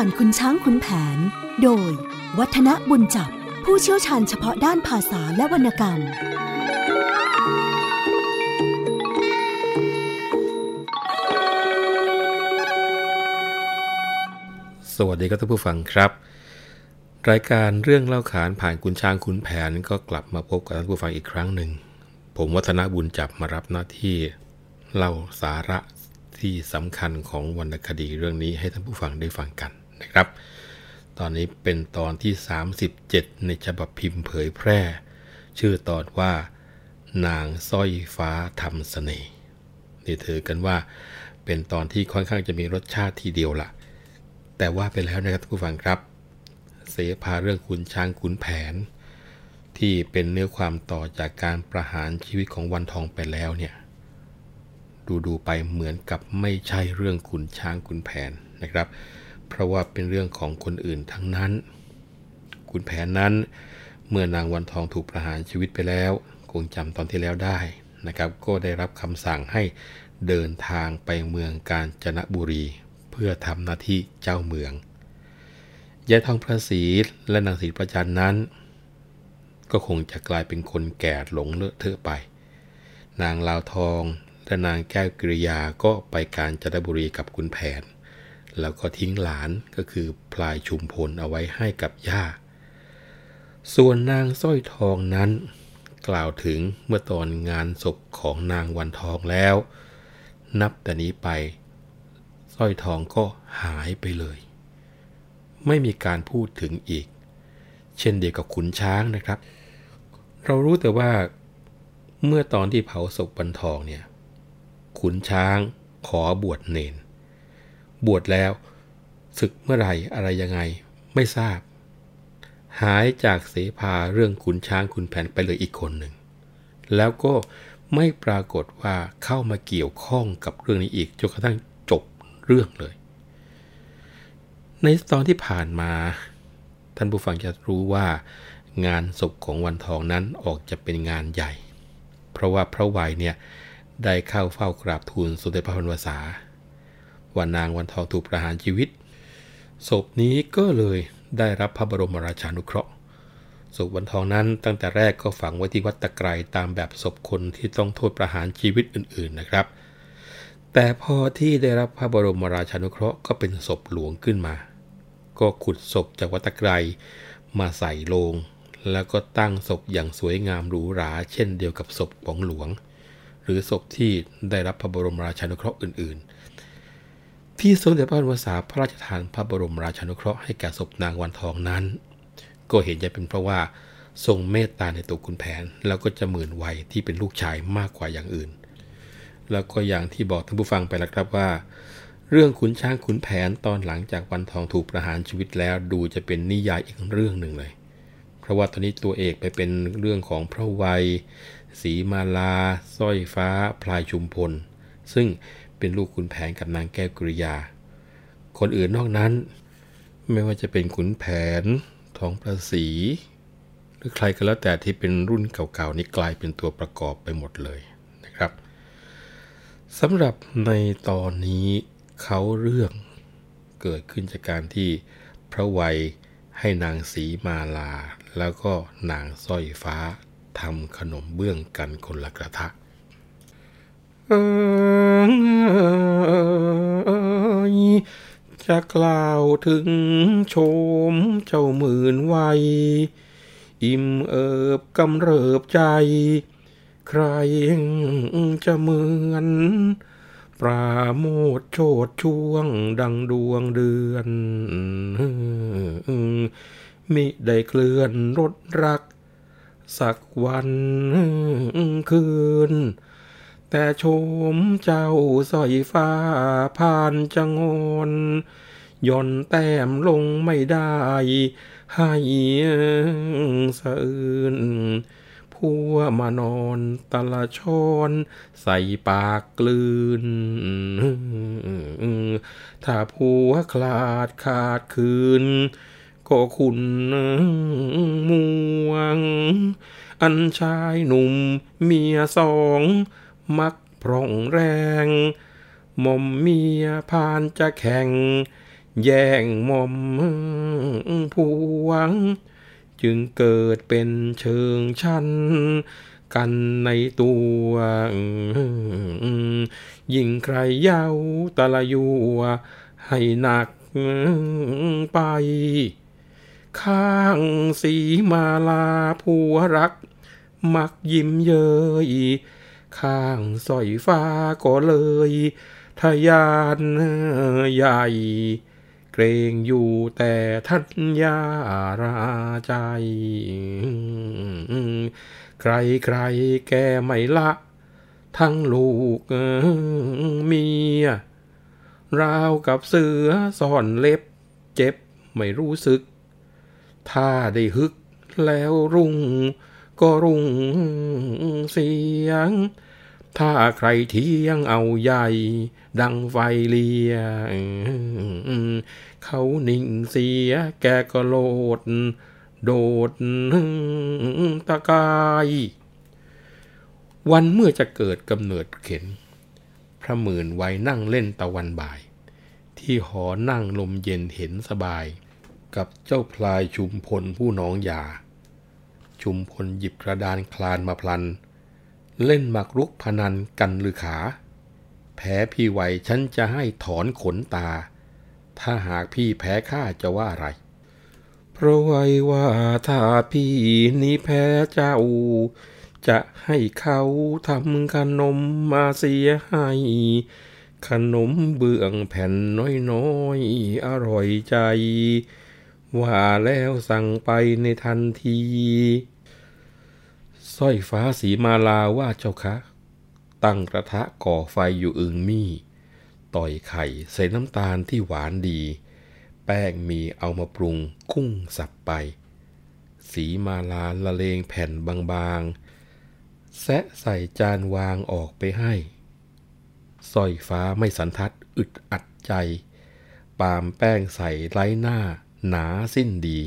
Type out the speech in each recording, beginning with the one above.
ผ่านคุณช้างคุณแผน โดย วัฒนบุญจับ ผู้เชี่ยวชาญเฉพาะด้านภาษาและวรรณกรรม สวัสดีครับท่านผู้ฟังครับ รายการเรื่องเล่าขานผ่านคุณช้างคุณแผนก็กลับมาพบกับท่านผู้ฟังอีกครั้งหนึ่ง ผมวัฒนบุญจับมารับหน้าที่เล่าสาระที่สำคัญของวรรณคดีเรื่องนี้ให้ท่านผู้ฟังได้ฟังกัน นะครับ ตอนนี้เป็นตอนที่ 37 ในฉบับพิมพ์เผยแพร่ ชื่อตอนว่า นางสร้อยฟ้าทำเสน่ห์นี่ถือกันว่าเป็นตอนที่ค่อนข้างจะมีรสชาติทีเดียวละแต่ว่าไปแล้วนะครับผู้ฟังครับ เสพาเรื่องขุนช้างขุนแผน ที่เป็นเนื้อความต่อจากการประหารชีวิตของวันทองไปแล้วเนี่ยดูดูไปเหมือนกับไม่ใช่เรื่องขุนช้างขุนแผนนะครับ ราะว่าเป็นเรื่องของคนอื่นทั้งนั้นขุนแผนนั้น เมื่อนางวันทองถูกประหารชีวิตไปแล้ว คงจำตอนที่แล้วได้นะครับ ก็ได้รับคำสั่งให้เดินทางไปเมืองกาญจนบุรี เพื่อทำหน้าที่เจ้าเมืองยายทองพระศรีและนางศรีประจันนั้น ก็คงจะกลายเป็นคนแก่หลงเลอะเทอะไป นางลาวทองและนางแก้วกิริยาก็ไปการจันทบุรีกับคุณแผน แล้วก็ทิ้งหลานก็คือพลายชุมพลเอาไว้ให้กับย่า ส่วนนางสร้อยทองนั้น กล่าวถึงเมื่อตอนงานศพของนางวันทองแล้ว นับแต่นี้ไปสร้อยทองก็หายไปเลย ไม่มีการพูดถึงอีก เช่นเดียวกับขุนช้างนะครับ เรารู้แต่ว่าเมื่อตอนที่เผาศพวันทองเนี่ยขุนช้างขอบวชเนน บวชแล้ว ศึกเมื่อไหร่อะไรยังไง ไม่ทราบ หายจากเสภาเรื่องขุนช้างขุนแผนไปเลยอีกคนหนึ่ง แล้วก็ไม่ปรากฏว่าเข้ามาเกี่ยวข้องกับเรื่องนี้อีกจนกระทั่งจบเรื่องเลย ในตอนที่ผ่านมา ท่านผู้ฟังจะรู้ว่างานศพของวันทองนั้นออกจะเป็นงานใหญ่ เพราะว่าพระวัยเนี่ยได้เข้าเฝ้ากราบทูลสมเด็จพระพันวษา ว่านางวันทองถูกประหารชีวิต ศพนี้ก็เลยได้รับพระบรมราชานุเคราะห์ ศพวันทองนั้นตั้งแต่แรกก็ฝังไว้ที่วัดตะไครตามแบบศพคนที่ต้องโทษประหารชีวิตอื่นๆนะครับ แต่พอที่ได้รับพระบรมราชานุเคราะห์ก็เป็นศพหลวงขึ้นมา ก็ขุดศพจากวัดตะไครมาใส่โลง แล้วก็ตั้งศพอย่างสวยงามหรูหรา เช่นเดียวกับศพของหลวง หรือศพที่ได้รับพระบรมราชานุเคราะห์อื่นๆ ที่สมเด็จพระวสาพระราชทานพระบรมราชานุเคราะห์ให้แก่ศพนางวันทองนั้น ก็เห็นจะเป็นเพราะว่าทรงเมตตาในตัวคุณแผน แล้วก็จะหมื่นวัยที่เป็นลูกชายมากกว่าอย่างอื่น แล้วก็อย่างที่บอกท่านผู้ฟังไปแล้วครับว่า เรื่องขุนช้างขุนแผนตอนหลังจากวันทองถูกประหารชีวิตแล้วดูจะเป็นนิยายอีกเรื่องหนึ่งเลย เพราะว่าตอนนี้ตัวเอกไปเป็นเรื่องของพระวัย สีมาลาสร้อยฟ้า พลายชุมพล ซึ่ง เป็นลูกขุนแผนกับนางแก้วกริยา คนอื่นนอกนั้น ไม่ว่าจะเป็นขุนแผนทองประสีหรือใครก็แล้วแต่ที่เป็นรุ่นเก่าๆนี้กลายเป็นตัวประกอบไปหมดเลยนะครับสำหรับในตอนนี้เขาเรื่องเกิดขึ้นจากการที่พระวัยให้นางสีมาลา แล้วก็นางสร้อยฟ้าทำขนมเบื้องกันคนละกระทะ จะกล่าวถึงโฉมเจ้าหมื่นวัย อิ่มเอิบกำเริบใจ ใครจะเหมือน ปราโมทโชดช่วงดังดวงเดือนมิได้เคลื่อนรถรัก สักวันคืน แต่โฉมเจ้าสอยฟ้าผ่านจงอนย่อนแต้มลงไม่ได้ ให้สะอื่นผัวมานอนตะละชอนใส่ปากกลืน ถ้าผัวคลาดขาดคืน ก็คุณมวง อันชายหนุ่มเมียสอง มักพร่องแรงหม่อมเมียพานจะแข่ง แย่งมอมผวง จึงเกิดเป็นเชิงชันกันในตัว ยิ่งใครเย้าตะละยัวให้หนักไป ข้างสีมาลาผัวรัก มักยิ้มเย้ย ข้างสอยฟ้าก็เลยทะยานใหญ่ เกรงอยู่แต่ทัญญาราใจ ใครใครแกไม่ละ ทั้งลูกเมียราวกับเสือซ่อนเล็บเจ็บไม่รู้สึก ถ้าได้ฮึกแล้วรุ่งก็รุ่งเสียง ถ้าใครเที่ยงเอาใหญ่ ดังไฟเลีย เขานิ่งเสียแกก็โลด โดดตะกาย วันเมื่อจะเกิดกำเนิดเข็น พระหมื่นไว้นั่งเล่นตะวันบ่าย ที่หอนั่งลมเย็นเห็นสบาย กับเจ้าพลายชุมพลผู้น้องยา ชุมพลหยิบกระดานคลานมาพลัน เล่นหมากรุกพนันกันหรือขา แพ้พี่ไหวฉันจะให้ถอนขนตา ถ้าหากพี่แพ้ข้าจะว่าอะไร เพราะไว้ว่าถ้าพี่นี้แพ้เจ้า จะให้เขาทำขนมมาเสียให้ขนมเบื้องแผ่นน้อยๆ อร่อยใจ ว่าแล้วสั่งไปในทันที สร้อยฟ้าสีมาลาว่าเจ้าคะ ตั้งกระทะก่อไฟอยู่อึงมี่ ต่อยไข่ใส่น้ำตาลที่หวานดี แป้งมีเอามาปรุงกุ้งสับไป สีมาลาละเลงแผ่นบางๆ แซะใส่จานวางออกไปให้สร้อยฟ้าไม่สันทัดอึดอัดใจ ปามแป้งใส่ไร้หน้า หนาสิ้นดี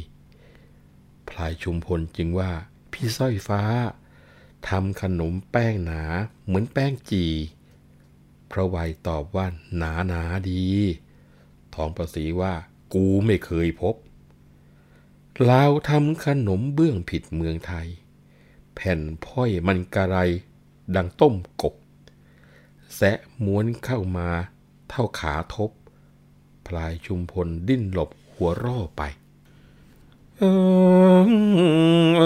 พลายชุมพลจึงว่าพี่สร้อยฟ้า ทำขนมแป้งหนาเหมือนแป้งจีพระวัยตอบว่าหนาหนาดี ทองประสีว่ากูไม่เคยพบลาวทำขนมเบื้องผิดเมืองไทย แผ่นพ้อยมันกระไร ดังต้มกบ แสะม้วนเข้ามาเท่าขาทบ พลายชุมพลดิ้นหลบหัวร่อไป เออเอ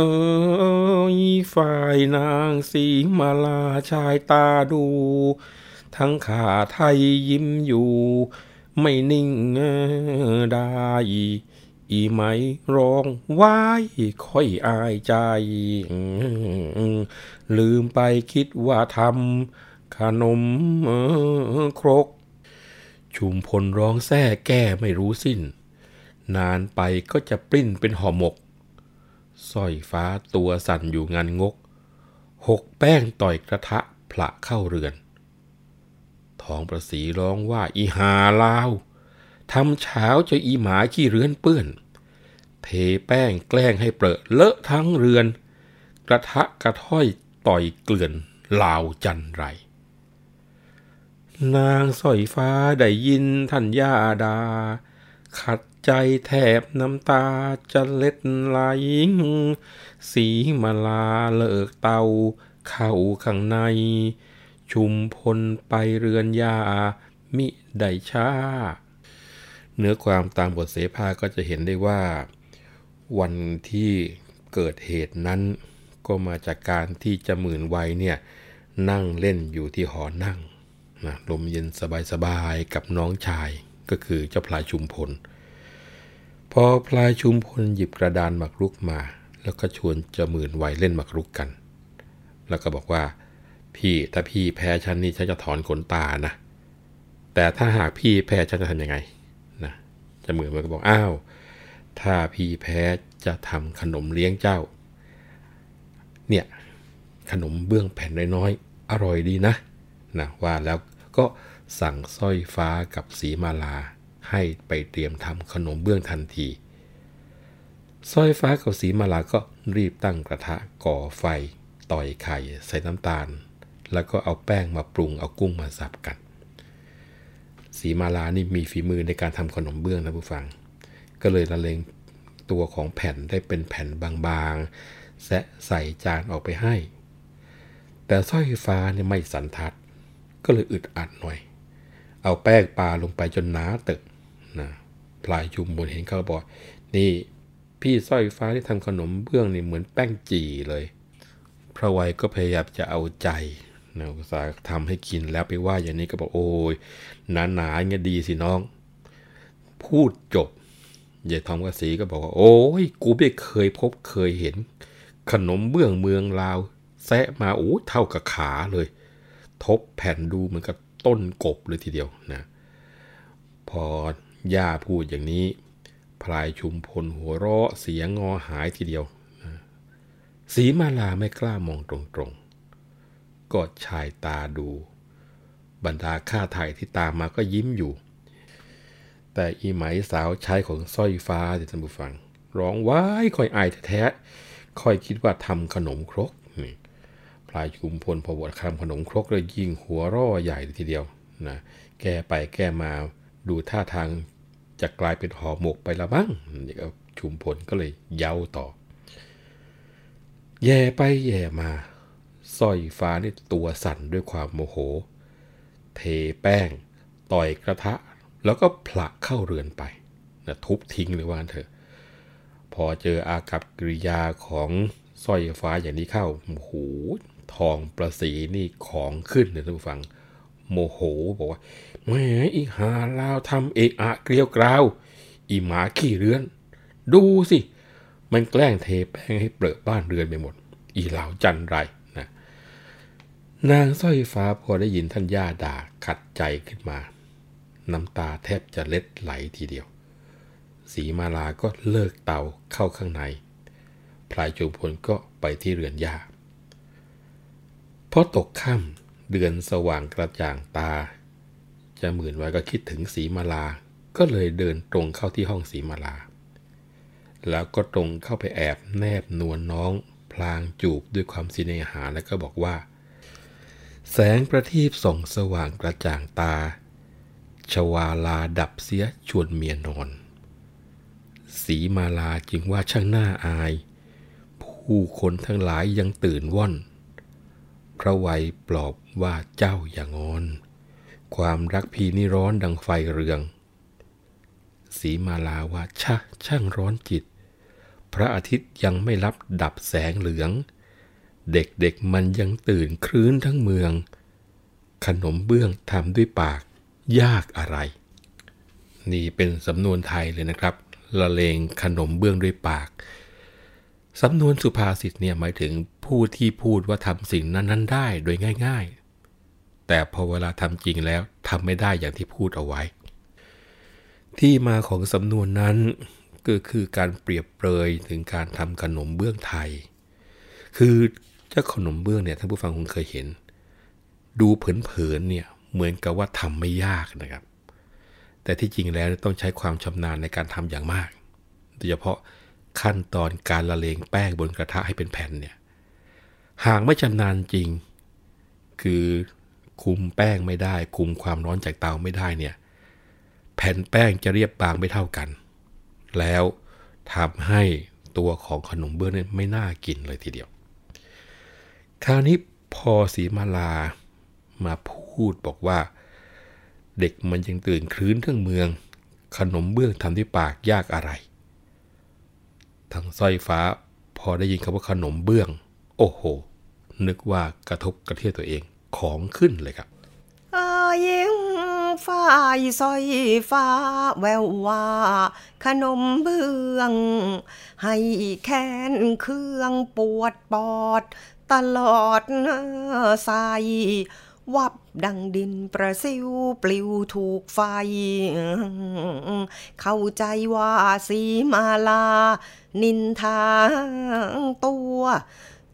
อฝ่ายนางสีมาลาชายตาดู ทั้งขาไทยยิ้มอยู่ ไม่นิ่งได้อีไหมร้องว้ายค่อยอายใจ ลืมไปคิดว่าทำขนมครก ชุมพลร้องแท้แก้ไม่รู้สิ้น นานไปก็จะปริ้นเป็นห่อหมกสร้อยฟ้าตัวสั่นอยู่งานงก หกแป้งต่อยกระทะพละเข้าเรือน ทองประสีร้องว่าอีหาลาวทำเช้าจะอีหมาขี้เรือนเปื้อน เทแป้งแกล้งให้เปรอะเลอะทั้งเรือน กระทะกระถ้อยต่อยเกลื่อนลาวจันไร นางสร้อยฟ้าได้ยินท่านย่าดา ขัด ใจแทบน้ำตาจะเล็ดไหลสีมาลาเลิกเตาเข้าข้างใน ชุมพลไปเรือนยามิได้ช้าเนื้อความตามบทเสภาก็จะเห็นได้ว่า วันที่เกิดเหตุนั้น ก็มาจากการที่จะหมื่นวัยเนี่ยนั่งเล่นอยู่ที่หอนั่งนะลมเย็นสบายๆกับน้องชายก็คือเจ้าพลายชุมพล พอพลายชุมพลหยิบกระดานหมากรุกมา แล้วก็ชวนเจะหมื่นไวเล่นหมากรุกกัน แล้วก็บอกว่า พี่ถ้าพี่แพ้ฉันนี่ฉันจะถอนขนตานะ แต่ถ้าหากพี่แพ้ฉันจะทำยังไงนะเจะหมื่นมันก็บอกอ้าวถ้าพี่แพ้จะทำขนมเลี้ยงเจ้า เนี่ยขนมเบื้องแผ่นน้อยๆอร่อยดีนะนะว่าแล้วก็สั่งสร้อยฟ้ากับสีมาลา ให้ไปเตรียมทำขนมเบื้องทันทีสร้อยฟ้ากับสีมาลาก็รีบตั้งกระทะก่อไฟ ต่อยไข่ใส่น้ำตาล แล้วก็เอาแป้งมาปรุงเอากุ้งมาสับกันสีมาลานี่มีฝีมือในการทำขนมเบื้องนะผู้ฟัง ก็เลยละเลงตัวของแผ่นได้เป็นแผ่นบางๆแซะใส่จานออกไปให้ แต่สร้อยฟ้าเนี่ยไม่สันทัด ก็เลยอึดอัดหน่อย เอาแป้งปลาลงไปจนหนาตึก พลายชุมบนเห็นเขาบอกนี่พี่สร้อยฟ้าที่ทำขนมเบื้องนี่เหมือนแป้งจีเลย พระวัยก็พยายามจะเอาใจนะอุตสาห์ทำให้กินแล้วไปว่าอย่างนี้ก็บอกโอ้ยหนาหนาเงี้ยดีสิน้อง พูดจบยายทองกสีก็บอกว่า โอ้ยกูไม่เคยพบเคยเห็น ขนมเบื้องเมืองลาว แซะมาโอ้เท่ากับขาเลย ทบแผ่นดูเหมือนกับต้นกบเลยทีเดียวนะ พอ ย่าพูดอย่างนี้พลายชุมพลหัวเราะเสียงงอหายทีเดียวสีมาลาไม่กล้ามองตรงๆ ก็ชายตาดู บรรดาข้าไทยที่ตามมาก็ยิ้มอยู่ แต่อีไหมสาวใช้ของสร้อยฟ้าที่ท่านผู้ฟัง ร้องว้ายคอยอายแท้ๆคอยคิดว่าทำขนมครกนี่พลายชุมพลพอบทคำขนมครกเลยยิงหัวร่อใหญ่ทีเดียวนะแก้ไปแก้มาดูท่าทาง จะกลายเป็นห่อหมกไปละมั้งนี่ก็ชุมพลก็เลยเย้าต่อ แย่ไปแย่มาสร้อยฟ้านี่ตัวสั่นด้วยความโมโห เทแป้ง ต่อยกระทะ แล้วก็ผลักเข้าเรือนไปนะทุบทิ้งเลยว่านเถอะ พอเจออากับกริยาของสร้อยฟ้าอย่างนี้เข้าโอ้โหทองประสีนี่ของขึ้นเลยท่านผู้ฟัง โมโหบอกว่า แหมอีหาลาวทำเอกอะเกลียวกราว อีหมาขี้เรือน ดูสิ มันแกล้งเทแป้งให้เปรอบ้านเรือนไปหมด อีหลาวจันไรนะนางสร้อยฟ้าพอได้ยินท่านย่าด่าขัดใจขึ้นมา น้ำตาแทบจะเล็ดไหลทีเดียว สีมาลาก็เลิกเตาเข้าข้างในพลายจุมพลก็ไปที่เรือนย่าพอตกค่ำเดือนสว่างกระจ่างตา จะหมื่นไว้ก็คิดถึงสีมาลา ก็เลยเดินตรงเข้าที่ห้องสีมาลา แล้วก็ตรงเข้าไปแอบแนบนวลน้อง พลางจูบด้วยความสิเนหาแล้วก็บอกว่า แสงประทีปส่องสว่างกระจ่างตา ชวาลาดับเสียชวนเมียนอน สีมาลาจึงว่าช่างน่าอาย ผู้คนทั้งหลายยังตื่นว่อนพระไวยปลอบว่าเจ้าอย่างอน ความรักพีนี่ร้อนดังไฟเรือง สีมาลาว่าชะช่างร้อนจิต พระอาทิตย์ยังไม่รับดับแสงเหลือง เด็กๆมันยังตื่นครื้นทั้งเมือง ขนมเบื้องทำด้วยปาก ยากอะไร นี่เป็นสำนวนไทยเลยนะครับ ละเลงขนมเบื้องด้วยปากสำนวนสุภาษิตเนี่ยหมายถึงผู้ที่พูดว่าทำสิ่งนั้น ๆ ได้โดยง่าย ๆ แต่พอเวลาทำจริงแล้วทำไม่ได้อย่างที่พูดเอาไว้ ที่มาของสำนวนนั้นก็คือการเปรียบเปรยถึงการทำขนมเบื้องไทย คือเจ้าขนมเบื้องเนี่ยท่านผู้ฟังคงเคยเห็น ดูเผินๆเนี่ยเหมือนกับว่าทำไม่ยากนะครับ แต่ที่จริงแล้วต้องใช้ความชำนาญในการทำอย่างมาก โดยเฉพาะขั้นตอนการละเลงแป้งบนกระทะให้เป็นแผ่นเนี่ย หากไม่ชำนาญจริง คือ คุมแป้งไม่ได้ คุมความร้อนจากเตาไม่ได้เนี่ยแผ่นแป้งจะเรียบบางไม่เท่ากัน แล้วทำให้ตัวของขนมเบื้องเนี่ยไม่น่ากินเลยทีเดียว คราวนี้พอสีมาลามาพูดบอกว่า เด็กมันยังตื่นคลื้นทั้งเมือง ขนมเบื้องทำด้วยปากยากอะไร ทางสร้อยฟ้าพอได้ยินคำว่าขนมเบื้อง โอ้โห นึกว่ากระทบกระเทียตัวเอง ของขึ้นเลยครับยิงฟ้าสอยฟ้าแววว่าขนมเบื้อง ให้แค้นเครื่องปวดปอด ตลอดใสวับดังดินประสิวปลิวถูกไฟ เข้าใจว่าสีมาลา นินทาตัว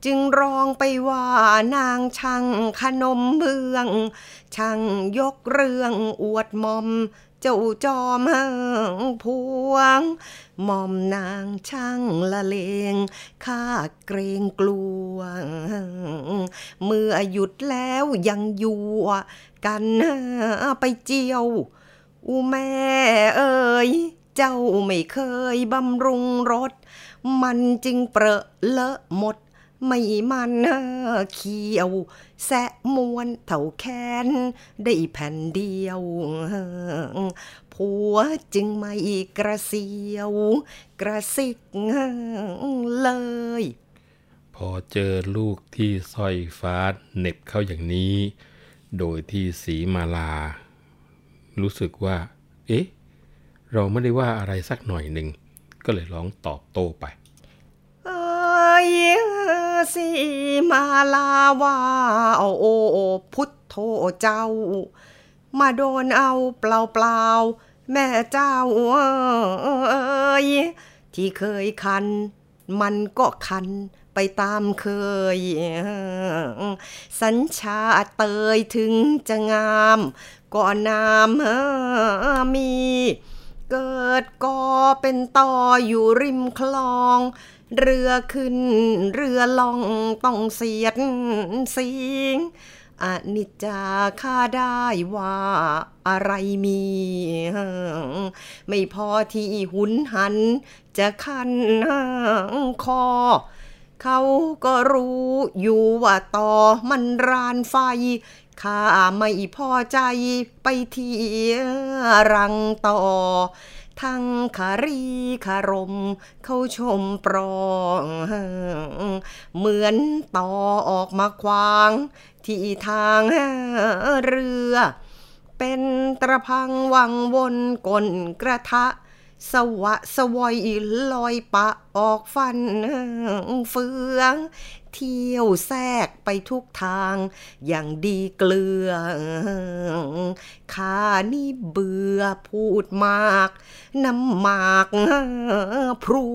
จึงร้องไปว่านางช่างขนมเมือง ช่างยกเรื่องอวดมอม เจ้าจอมพวงหม่อมนางช่างละเลงข้าเกรงกลัว เมื่อหยุดแล้วยังอยู่กันไปเจียว อูแม่เอ๋ยเจ้าไม่เคยบำรุงรสมันจึงเปรอะเลอะหมด ไม่มันเขียว แสะมวนเท่าแค้น ได้แผ่นเดียว ผัวจึงไม่กระเสียว กระซิกเลย พอเจอลูกที่สร้อยฟ้าเหน็บเข้าอย่างนี้ โดยที่สีมาลา รู้สึกว่า เอ๊ะ เราไม่ได้ว่าอะไรสักหน่อยหนึ่ง ก็เลยร้องตอบโต้ไป สีมาลาว่าโอ้พุทโธเจ้า มาโดนเอาเปล่าเปล่าๆแม่เจ้าเอ้ยที่เคยคัน มันก็คันไปตามเคย สัญชาตเตยถึงจะงามก็นามมี เกิดก็เป็นต่ออยู่ริมคลอง เรือขึ้น เรือล่องต้องเสียดสิงอนิจจาข้าได้ว่าอะไรมี ไม่พอที่หุนหัน จะคันคอ เขาก็รู้อยู่ว่าต่อมันรานไฟข้าไม่พอใจไปที่รังต่อ ทั้งขารีคารม เข้าชมปรอง เหมือนต่อออกมาขวาง ที่ทางเรือ เป็นตระพังวังวนกลกระทะ สวะสวอยลอยปะออกฟันเฟือง เที่ยวแทรกไปทุกทาง อย่างดีเกลือข้านี่เบื่อพูดมาก น้ำหมากพรู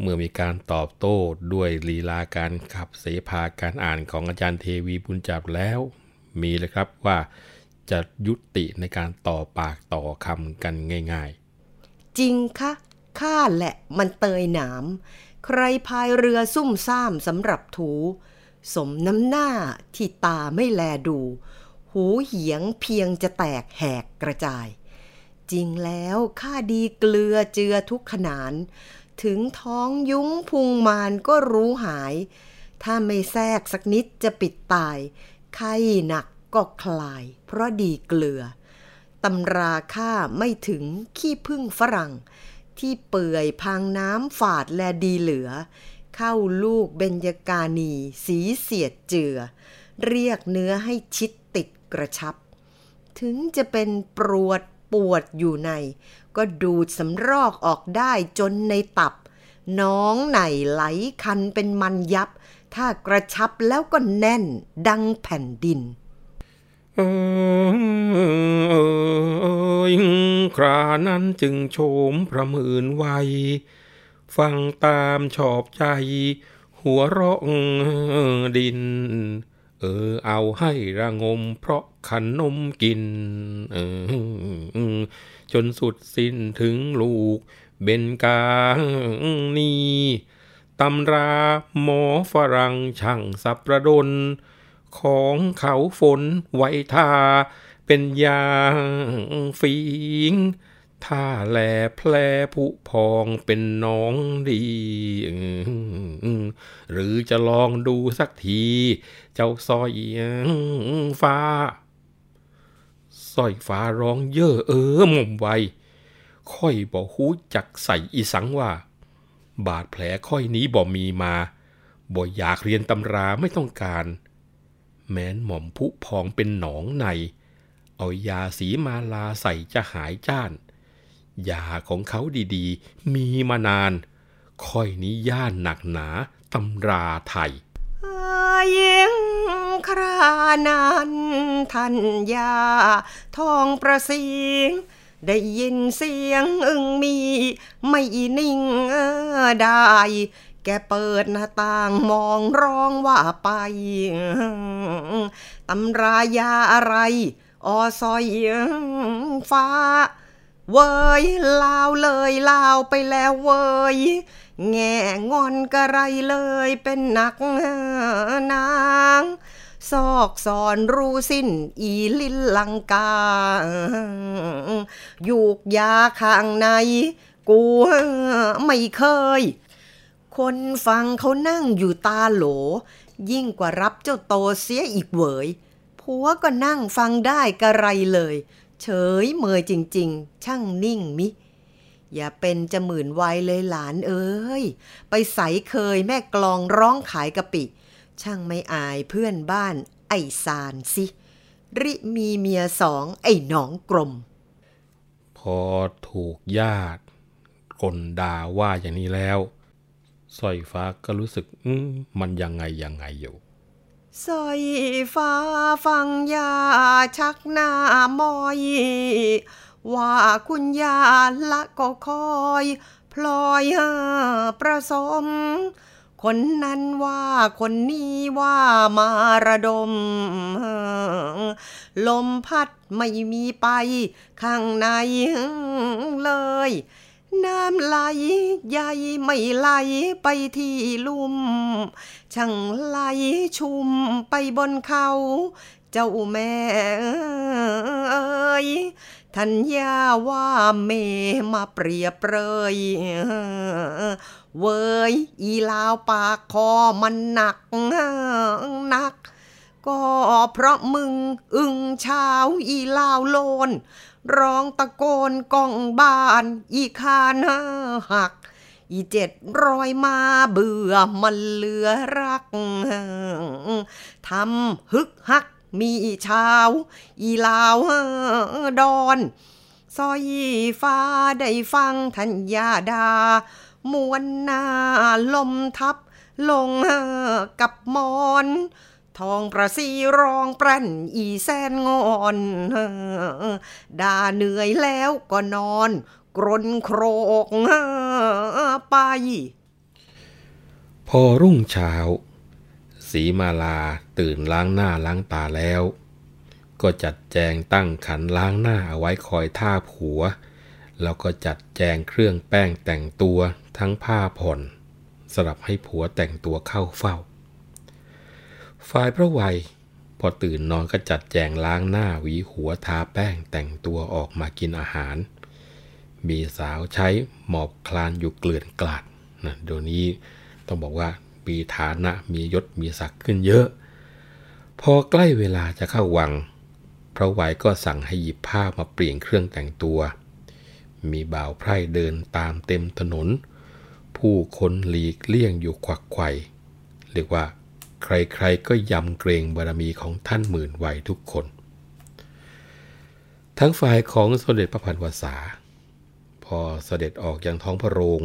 เมื่อมีการตอบโต้ด้วยลีลาการขับเสพาการอ่านของอาจารย์เทวีบุญจับแล้ว มีเลยครับว่าจะยุติในการต่อปากต่อคำกันง่ายจริงคะข้าแหละมันเตยหนาม ใครพายเรือซุ่มซ่ามสำหรับถู สมน้ำหน้าที่ตาไม่แลดู หูเหียงเพียงจะแตกแหกกระจาย จริงแล้วข้าดีเกลือเจือทุกขนาน ถึงท้องยุ้งพุงมานก็รู้หาย ถ้าไม่แทรกสักนิดจะปิดตาย ไข้หนักก็คลาย เพราะดีเกลือตำราค่าไม่ถึงขี้พึ่งฝรั่ง ที่เปื่อยพังน้ำฝาดและดีเหลือ เข้าลูกเบญจกานีสีเสียดเจือ เรียกเนื้อให้ชิดติดกระชับ ถึงจะเป็นปวดปวดอยู่ใน ก็ดูดสำรอกออกได้จนในตับ น้องไหนไหลคันเป็นมันยับ ถ้ากระชับแล้วก็แน่นดังแผ่นดิน เอยครานั้นจึงโฉมพระมืนไวฟังตามชอบใจ หัวเราะดิน เออเอาให้ระงม เพราะขนมกิน เออจนสุดสิ้นถึงลูกเบนกานีตำราหมอฝรั่งช่างสับประดน ของเขาฝนไว้ทา เป็นยางฟิงถ้าแลแพลผุพองเป็นน้องดี หรือจะลองดูสักที เจ้าสร้อยฟ้าสร้อยฟ้าร้องเย่อเออหม่มไวค่อยบอกหูจักใส่อีสังว่า บาดแผลค่อยนี้บ่มีมาบ่อยากเรียนตำราไม่ต้องการ แม้นหม่อมผุพองเป็นหนองใน เอายาสีมาลาใส่จะหายจ้าน ยาของเขาดีๆ มีมานาน ค่อยนี้ย่านหนักหนาตำราไทยยิงครานันท่านยา ทองประสิงได้ยินเสียงอึงมี ไม่นิ่งได้ แกเปิดหน้าต่างมองร้องว่าไป ตำรายาอะไรออซอยฟ้า เวยลาวเลยลาวไปแล้วเวยแง่งอนกระไรเลยเป็นนักนางซอกซอนรู้สิ้นอีลินลังกา อยูกยาข้างใน กูไม่เคย คนฟังเขานั่งอยู่ตาโหล ยิ่งกว่ารับเจ้าโตเสียอีกเหวยผัวก็นั่งฟังได้กระไรเลย เฉยเมยจริง ๆ ช่างนิ่งมิ อย่าเป็นจะหมื่นวัยเลยหลานเอ้ย ไปใสเคยแม่กลองร้องขายกะปิ ช่างไม่อายเพื่อนบ้านไอ้สารสิ ริมีเมียสองไอ้หนองกลม พอถูกญาติกลด่าว่าอย่างนี้แล้ว สร้อยฟ้าก็รู้สึกมันยังไงยังไงอยู่สอยฟ้าฟังยาชักหน้ามอย ว่าคุณยาละก็คอยพลอยประสม คนนั้นว่าคนนี้ว่ามาระดม ลมพัดไม่มีไปข้างในเลย น้ำไหลใหญ่ไม่ไหลไปที่ลุ่ม ช่างไหลชุ่มไปบนเขา เจ้าแม่เอ้ยทัญญาว่าเมมาเปรียบเปรยเวยอีลาวปากคอมันหนักนัก ก็เพราะมึงอึงเช้าอีลาวโลน ร้องตะโกนก้องบ้าน อีคาหนหัก อีเจ็ดรอยมาเบื่อมันเหลือรักทำฮึกฮักมีเช้าอีลาวดอนซอยฟ้าได้ฟังทัญญาดามวนหน้าลมทับลงกับมอน ทองประสีรองแปรนอีแสนงอนด่าเหนื่อยแล้วก็นอน กรนโครกไป พอรุ่งเช้า สีมาลาตื่นล้างหน้าล้างตาแล้ว ก็จัดแจงตั้งขันล้างหน้าเอาไว้คอยท่าผัว แล้วก็จัดแจงเครื่องแป้งแต่งตัวทั้งผ้าผ่อนสำหรับให้ผัวแต่งตัวเข้าเฝ้า ฝ่ายพระวัยพอตื่นนอนก็จัดแจงล้างหน้าหวีหัวทาแป้งแต่งตัวออกมากินอาหาร มีสาวใช้หมอบคลานอยู่เกลื่อนกลาดนะเดี๋ยวนี้ต้องบอกว่ามีฐานะมียศมีศักดิ์ขึ้นเยอะ พอใกล้เวลาจะเข้าวัง พระวัยก็สั่งให้หยิบผ้ามาเปลี่ยนเครื่องแต่งตัว มีบ่าวไพร่เดินตามเต็มถนน ผู้คนหลีกเลี่ยงอยู่ควักไขว่เรียกว่า ใครๆก็ยำเกรงบารมีของท่านหมื่นวัยทุกคน ทั้งฝ่ายของสมเด็จพระพันวษา พอเสด็จออกอย่างท้องพระโรง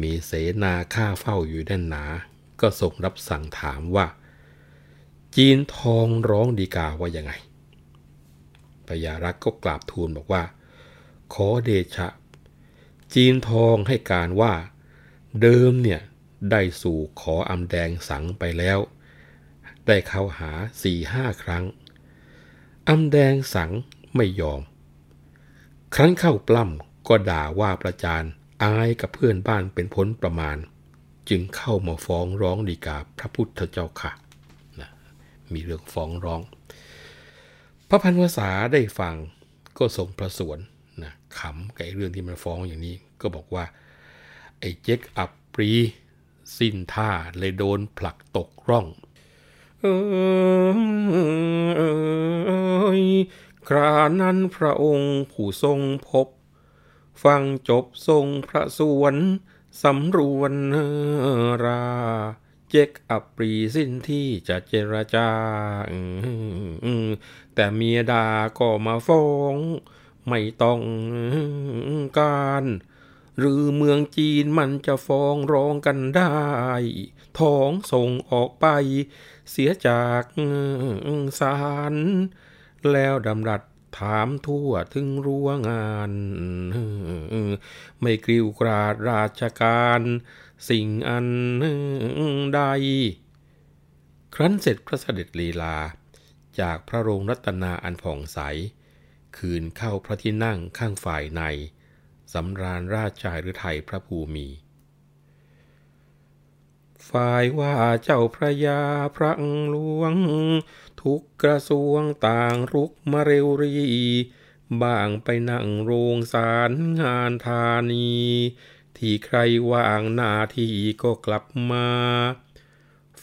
มีเสนาข้าเฝ้าอยู่ด้านหนา ก็ส่งรับสั่งถามว่า จีนทองร้องดีกาว่ายังไงพญารักก็กราบทูลบอกว่า ขอเดชะ จีนทองให้การว่า เดิมเนี่ย ได้สู่ขออำแดงสังไปแล้ว ได้เข้าหาสี่ห้าครั้งอำแดงสังไม่ยอม ครั้นเข้าปล้ำก็ด่าว่าประจานอายกับเพื่อนบ้านเป็นพ้นประมาณ จึงเข้ามาฟ้องร้องดีกาพระพุทธเจ้าค่ะนะมีเรื่องฟ้องร้อง พระพันวษาได้ฟังก็ทรงประสวนนะขำกับเรื่องที่มันฟ้องอย่างนี้ก็บอกว่า ไอ้เจ๊กอับปรี สิ้นท่าเลยโดนผลักตกร่อง เอยครานั้นพระองค์ผู้ทรงพบ ฟังจบทรงพระสวนสำรวนรา เจ๊กอับปรีสิ้นที่จะเจรจา แต่เมียดาก็มาฟ้อง ไม่ต้องการ หรือเมืองจีนมันจะฟ้องร้องกันได้ ท้องส่งออกไป เสียจากศาลแล้วดำรัสถามทั่วถึงรั้วงาน ไม่กริ้วกราดราชการ สิ่งอันใด ครั้นเสร็จพระเสด็จลีลา จากพระโรงรัตนาอันผ่องใส คืนเข้าพระที่นั่งข้างฝ่ายใน สำราญราชายหรือไทยพระภูมิ ฝ่ายว่าเจ้าพระยาพระหลวง ทุกกระทรวงต่างรุกมาเร็วรีบ้างไปนั่งโรงสารงานธานี ที่ใครว่างหน้าที่ก็กลับมา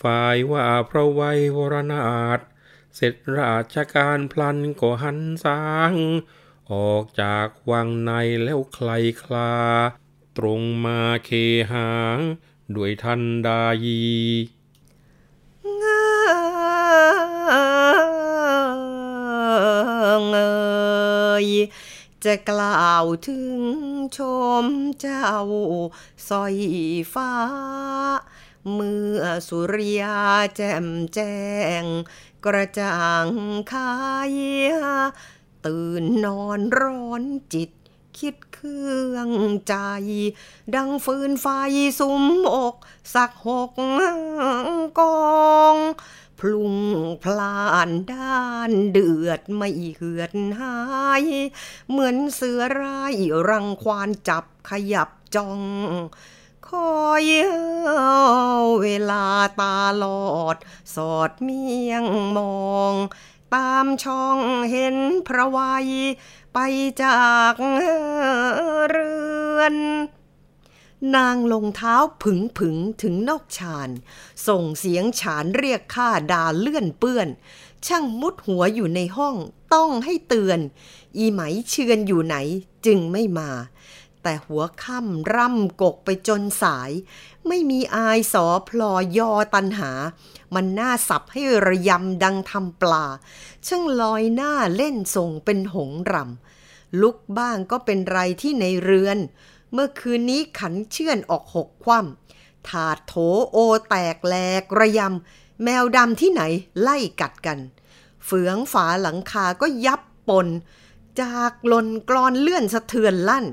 ฝ่ายว่าพระไวยวรนาถเสร็จราชการพลันก็หันสาง ออกจากวังในแล้วใครคลา ตรงมาเคหางด้วยทันดายีงเอยจะกล่าวถึงชมเจ้าสอยฟ้า เมื่อสุริยาแจ่มแจ้ง กระจ่างคาย ตื่นนอนร้อนจิต คิดเครื่องใจ ดังฟืนไฟสุมอก สักหกกองพลุงพลานด้านเดือดไม่เหือดหาย เหมือนเสือร้ายรังควานจับขยับจ้อง คอยเวลาตาลอด สอดเมียงมอง ตามช่องเห็นพระวัยไปจากเรือนนางลงเท้าผึงผึงถึงนอกชานส่งเสียงฉานเรียกข้าดาเลื่อนเปื้อน ช่างมุดหัวอยู่ในห้องต้องให้เตือน อีไหมเชือนอยู่ไหนจึงไม่มา แต่หัวค่ำร่ำกกไปจนสาย ไม่มีอายสอพลอยอตันหา มันหน่าสับให้ระยำดังทำปลา ช่างลอยหน้าเล่นส่งเป็นหงรำลุกบ้างก็เป็นไรที่ในเรือน เมื่อคืนนี้ขันเชื่อนออกหกคว่ำถาดโถโอแตกแหลกระยำ แมวดำที่ไหนไล่กัดกัน เฟืองฝาหลังคาก็ยับปน จากลนกรอนเลื่อนสะเทือนลั่น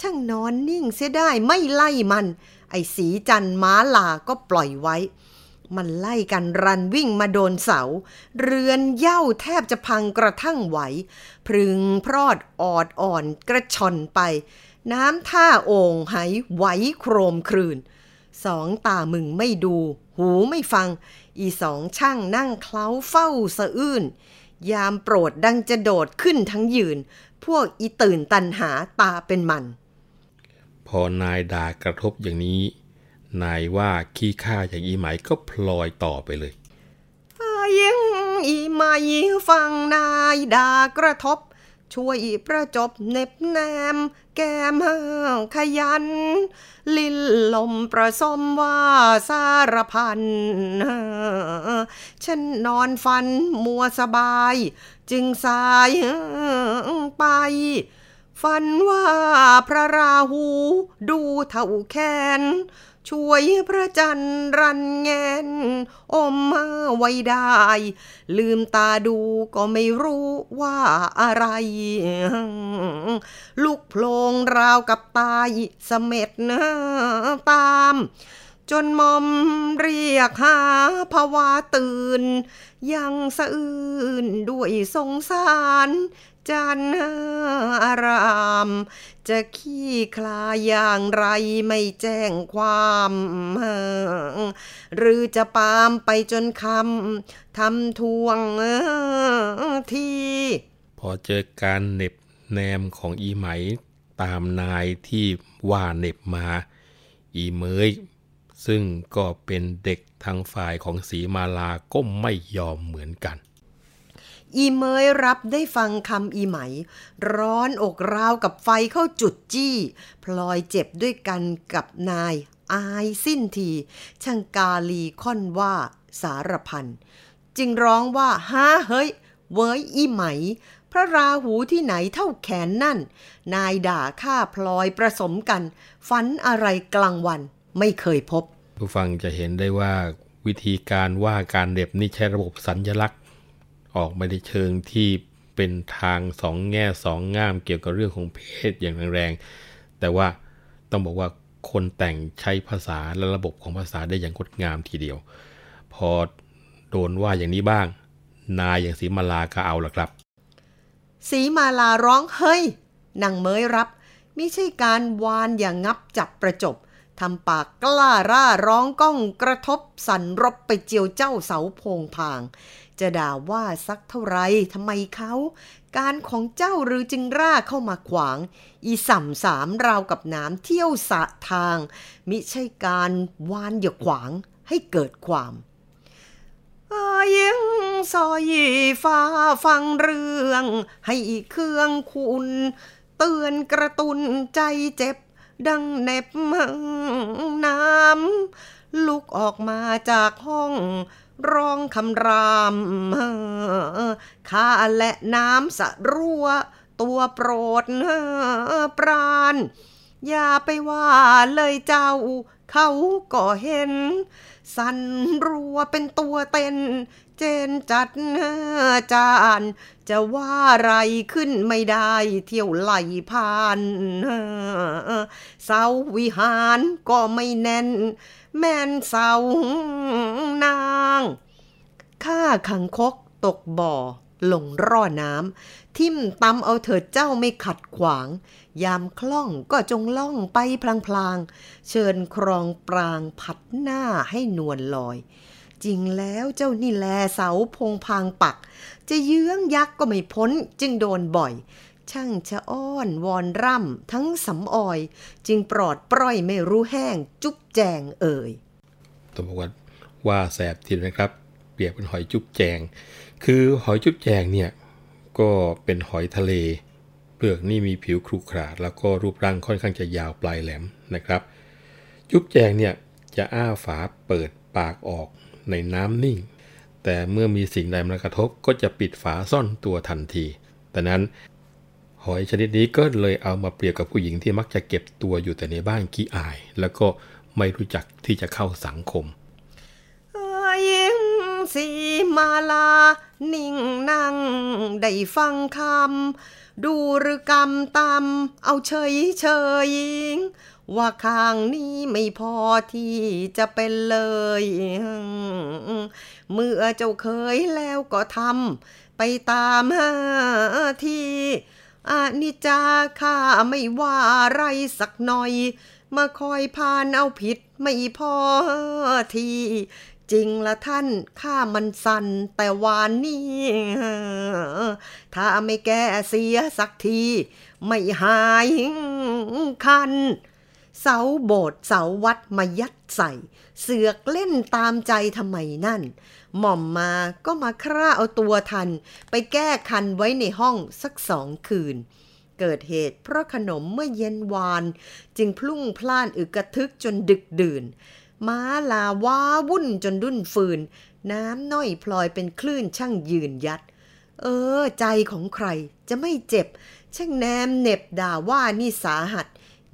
ช่างนอนนิ่งเสียได้ไม่ไล่มัน ไอ้สีจันม้าลาก็ปล่อยไว้ มันไล่กันรันวิ่งมาโดนเสา เรือนเย่าแทบจะพังกระทั่งไหวพึงพรอดออดอ่อนกระชอนไป น้ำท่าโอ่งไหไหวโครมครืนสองตามึงไม่ดู หูไม่ฟัง อีสองช่างนั่งเคล้าเฝ้าสะอื้น ยามโปรดดังจะโดดขึ้นทั้งยืน พวกอีตื่นตันหาตาเป็นมัน พอนายด่ากระทบอย่างนี้ นายว่าขี้ข้าอย่างอีไหมก็พลอยต่อไปเลยยิงอีไม่ฟังนายด่ากระทบ ช่วยประจบเน็บแนม แก้มขยัน ลินลมประสมว่าสารพันฉันนอนฝันมัวสบาย จึงสายไป ฝันว่าพระราหูดูเท่าแขนช่วยพระจันทร์รันแงน อมมาไว้ได้ ลืมตาดูก็ไม่รู้ว่าอะไร ลูกโพลงราวกับตายเสม็ดนะตาม จนมอมเรียกหาภาวะตื่น ยังสะอื้นด้วยสงสาร จันอาราม จะขี้คลาอย่างไรไม่แจ้งความ หรือจะปามไปจนคำทำทวงทีพอเจอการเหน็บแนมของอีไหมตามนายที่ว่าเหน็บมา อีเมยซึ่งก็เป็นเด็กทางฝ่ายของสีมาลาก็ไม่ยอมเหมือนกัน อีเมยรับได้ฟังคำอีไหม ร้อนอกราวกับไฟเข้าจุดจี้ พลอยเจ็บด้วยกันกับนาย อายสิ้นที ช่างกาลีค่อนว่าสารพัน จึงร้องว่าฮ่าเฮ้ย เว้ยอีไหม พระราหูที่ไหนเท่าแขนนั่น นายด่าข้าพลอยประสมกัน ฝันอะไรกลางวันไม่เคยพบ ผู้ฟังจะเห็นได้ว่าวิธีการว่าการเหน็บนี่ใช้ระบบสัญญลักษณ์ ออกมาในเชิงที่เป็นทางสองแง่สองง่ามเกี่ยวกับเรื่องของเพศอย่างแรงๆ แต่ว่าต้องบอกว่าคนแต่งใช้ภาษาและระบบของภาษาได้อย่างงดงามทีเดียว พอโดนว่าอย่างนี้บ้าง นายอย่างสีมาลาก็เอาละครับ สีมาลาร้องเฮ้ยนางเมยรับ ไม่ใช่การวานอย่างงับจับประจบทำปากกล้าร่าร้องก้องกระทบสั่นรบไปเจียวเจ้าเสาโพงพาง จะด่าว่าสักเท่าไรทำไมเขา การของเจ้าหรือจึงร่าเข้ามาขวาง อีสัมสามราวกับน้ำเที่ยวสะทาง มิใช่การวานอย่าขวางให้เกิดความยิงซอยฟ้าฟังเรื่อง ให้เครื่องคุณ เตือนกระตุนใจเจ็บ ดังเน็บน้ำลุกออกมาจากห้อง ร้องคำรามข้าและน้ำสะรัวตัวโปรดปราณ อย่าไปว่าเลยเจ้า เขาก็เห็น สันรัวเป็นตัวเต้น เจนจัดจาน จะว่าไรขึ้นไม่ได้เที่ยวไหลผ่าน เสาวิหารก็ไม่แน่น แม่นเสานางข้าขังคกตกบ่อหลงร่อน้ำทิ่มตำเอาเถิดเจ้าไม่ขัดขวาง ยามคล่องก็จงล่องไปพลางๆ เชิญครองปรางผัดหน้าให้นวลลอย จริงแล้วเจ้านี่แลเสาพงพางปัก จะเยื้องยักษ์ก็ไม่พ้นจึงโดนบ่อย ช่างชะอ้อนวอนร่ำทั้งสำออย จึงปลอดปล่อยไม่รู้แห้งจุ๊บแจงเอ่ยต้องบอกว่าว่าแสบทีนะครับ เปรียบเป็นหอยจุ๊บแจง คือหอยจุ๊บแจงเนี่ยก็เป็นหอยทะเล เปลือกนี่มีผิวครุขระแล้วก็รูปร่างค่อนข้างจะยาวปลายแหลมนะครับ จุ๊บแจงเนี่ยจะอ้าฝาเปิดปากออกในน้ำนิ่ง แต่เมื่อมีสิ่งใดมากระทบก็จะปิดฝาซ่อนตัวทันทีแต่นั้น หอยชนิดนี้ก็เลยเอามาเปรียบกับผู้หญิงที่มักจะเก็บตัวอยู่แต่ในบ้านขี้อาย แล้วก็ไม่รู้จักที่จะเข้าสังคมยิงสีมาลา นิ่งนั่ง ได้ฟังคำดูหรือกรรมตามเอาเฉยเฉยว่าข้างนี้ไม่พอที่จะเป็นเลย เมื่อเจ้าเคยแล้วก็ทำไปตามที่ อานิจาข้าไม่ว่าไรสักหน่อย มาคอยพานเอาผิดไม่พอที จริงละท่านข้ามันสั่นแต่วานนี้ถ้าไม่แก้เสียสักที ไม่หายคัน เสาโบสถ์เสาวัดมายัดใส่ เสือกเล่นตามใจทำไมนั่น หม่อมมาก็มาคร่าเอาตัวทัน ไปแก้คันไว้ในห้องสักสองคืน เกิดเหตุเพราะขนมเมื่อเย็นวาน จึงพลุ่งพล่านอึกระทึกจนดึกดื่น ม้าลาว้าวุ่นจนดุนฟืน น้ำน้อยพลอยเป็นคลื่นช่างยืนยัด เออ ใจของใครจะไม่เจ็บ ช่างแนมเหน็บด่าว่านี่สาหัส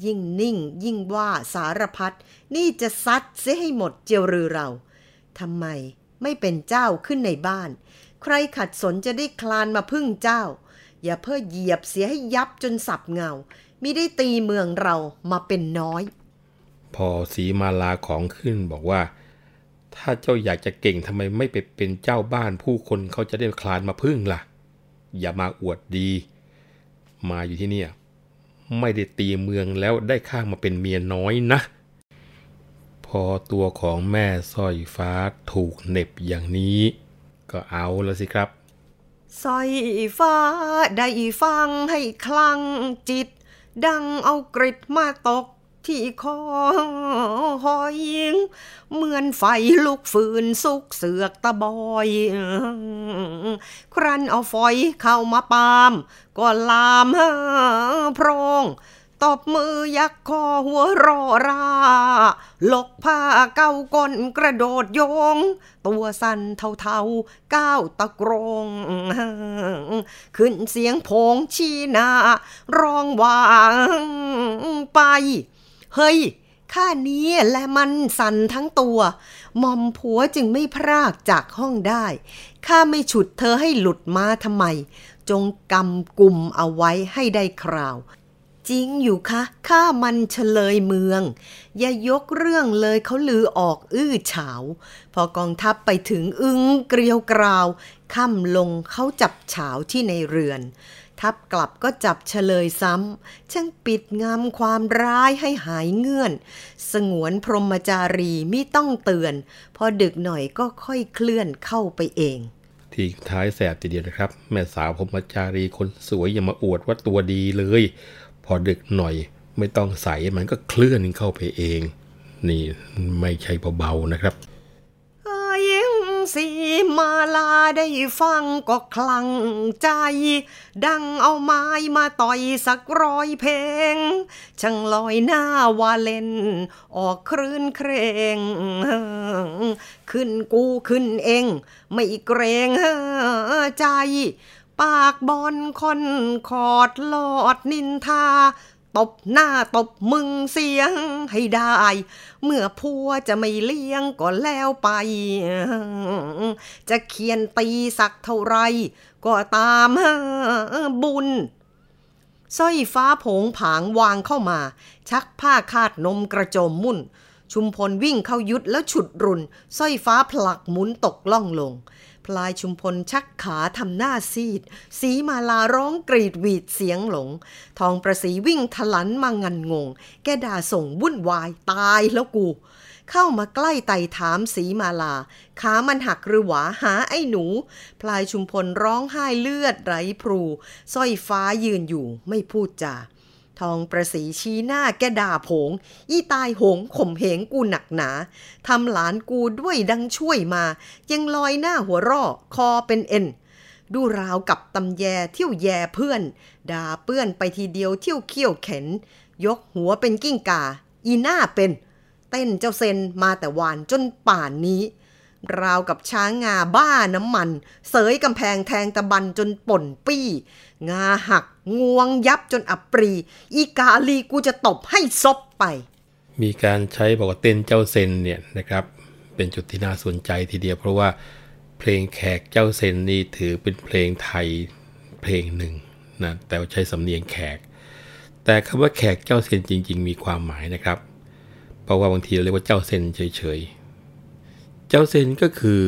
ยิ่งนิ่ง ยิ่งว่าสารพัดนี่จะซัดเสียให้หมดเจียวรือเราทำไมไม่เป็นเจ้าขึ้นในบ้าน ใครขัดสนจะได้คลานมาพึ่งเจ้า อย่าเพื่อเหยียบเสียให้ยับจนสับเงามิได้ตีเมืองเรามาเป็นน้อย พอสีมาลาของขึ้นบอกว่า ถ้าเจ้าอยากจะเก่งทำไมไม่ไปเป็นเจ้าบ้านผู้คนเขาจะได้คลานมาพึ่งล่ะ อย่ามาอวดดี มาอยู่ที่เนี่ย ไม่ได้ตีเมืองแล้วได้ข้างมาเป็นเมียน้อยนะ พอตัวของแม่สร้อยฟ้าถูกเหน็บอย่างนี้ ก็เอาแล้วสิครับสร้อยฟ้าได้ฟังให้คลังจิต ดังเอากริดมาตก ที่คอหอยเหมือนไฟลุกฟืนสุกเสือกตะบอย ครันเอาฝอยเข้ามาปาม ก็ลามโพรงตบมือยักคอหัวรอราหลกผ้าเก้าก้นกระโดดโยง ตัวสั่นเทาๆก้าวตะกรง ขึ้นเสียงโพงชี้หน้าร้องว่าไป เฮ้ยข้านี้และมันสั่นทั้งตัวมอมผัวจึงไม่พรากจากห้องได้ข้าไม่ฉุดเธอให้หลุดมาทำไม จงกำกลุ่มเอาไว้ให้ได้คราว จริงอยู่คะข้ามันเฉลยเมือง อย่ายกเรื่องเลยเขาลือออกอื้อฉา พอกองทัพไปถึงอึ้งเกลียวกราว ค่ำลงเขาจับเฉาที่ในเรือน ทับกลับก็จับเฉลยซ้ำช่างปิดงำความร้ายให้หายเงื่อน สงวนพรหมจารีมิต้องเตือน พอดึกหน่อยก็ค่อยเคลื่อนเข้าไปเอง ที่ท้ายแสบทีเดียวนะครับ แม่สาวพรหมจารีคนสวยอย่ามาอวดว่าตัวดีเลย พอดึกหน่อยไม่ต้องใส่มันก็เคลื่อนเข้าไปเอง นี่ไม่ใช่เบาๆนะครับ สีมาลาได้ฟังก็คลั่งใจ ดังเอาไม้มาต่อยสักร้อยเพลง ช่างลอยหน้าวาเล่นออกคลื่นเครงขึ้นกูขึ้นเอง ไม่เกรงใจ ปากบอลคนขอดลอดนินทา ตบหน้าตบมึงเสียงให้ได้ เมื่อพัวจะไม่เลี้ยงก็แล้วไป จะเขียนตีสักเท่าไรก็ตามบุญสร้อยฟ้าผงผางวางเข้ามา ชักผ้าคาดนมกระโจมมุ่น ชุมพลวิ่งเข้ายุดแล้วฉุดรุนสร้อยฟ้าผลักหมุนตกล่องลง พลายชุมพลชักขาทำหน้าซีด สีมาลาร้องกรีดหวีดเสียงหลง ทองประสีวิ่งทลันมางันงง แกด่าส่งวุ่นวายตายแล้วกู เข้ามาใกล้ไต่ถามสีมาลา ขามันหักหรือหวาหาไอ้หนู พลายชุมพลร้องไห้เลือดไหลพรูสร้อยฟ้ายืนอยู่ไม่พูดจา ทองประสีชี้หน้าแกด่าผง อีตายหงข่มเหงกูหนักหนา ทำหลานกูด้วยดังช่วยมา ยังลอยหน้าหัวร่อคอเป็นเอ็น ดูราวกับตำแยเที่ยวแย่เพื่อน ด่าเปื้อนไปทีเดียวเที่ยวเขี้ยวเข็น ยกหัวเป็นกิ้งกาอีหน้าเป็น เต้นเจ้าเซนมาแต่วานจนป่านนี้ ราวกับช้างงาบ้าน้ำมัน เสยกำแพงแทงตะบันจนป่นปี้ งาหักงวงยับจนอับปรี อีกาลีกูจะตบให้ซบไป มีการใช้บอกว่าเต้นเจ้าเซนเนี่ยนะครับ เป็นจุดที่น่าสนใจทีเดียว เพราะว่าเพลงแขกเจ้าเซนนี่ถือเป็นเพลงไทยเพลงหนึ่งนะแต่ใช้สำเนียงแขก แต่คำว่าแขกเจ้าเซนจริง ๆ มีความหมายนะครับ เพราะว่าบางทีเราเรียกว่าเจ้าเซนเฉยๆ เจ้าเซนก็คือ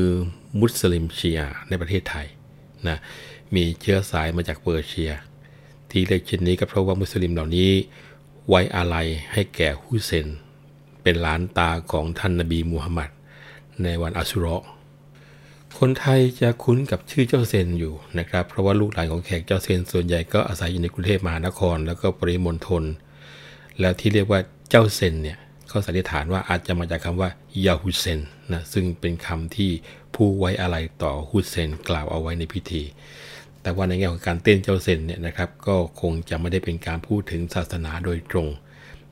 มุสลิมชียในประเทศไทยนะ มีเชื้อสายมาจากเปอร์เซีย ที่เรียกเช่นนี้ก็เพราะว่ามุสลิมเหล่านี้ไว้อาลัยให้แก่ฮุเซน เป็นหลานตาของท่านนบีมูฮัมหมัดในวันอัสุรอคนไทยจะคุ้นกับชื่อเจ้าเซนอยู่นะครับ เพราะว่าลูกหลานของแขกเจ้าเซนส่วนใหญ่ก็อาศัยอยู่ในกรุงเทพมหานคร แล้วก็ปริมณฑลแล้วที่เรียกว่าเจ้าเซนเนี่ยเขาสันนิษฐานว่าอาจจะมาจากคำว่ายาฮุเซนนะซึ่งเป็นคำที่ผู้ไว้อะไรต่อฮุเซนกล่าวเอาไว้ในพิธี แต่ว่าในแง่ของการเต้นเจ้าเซนเนี่ยนะครับ ก็คงจะไม่ได้เป็นการพูดถึงศาสนาโดยตรง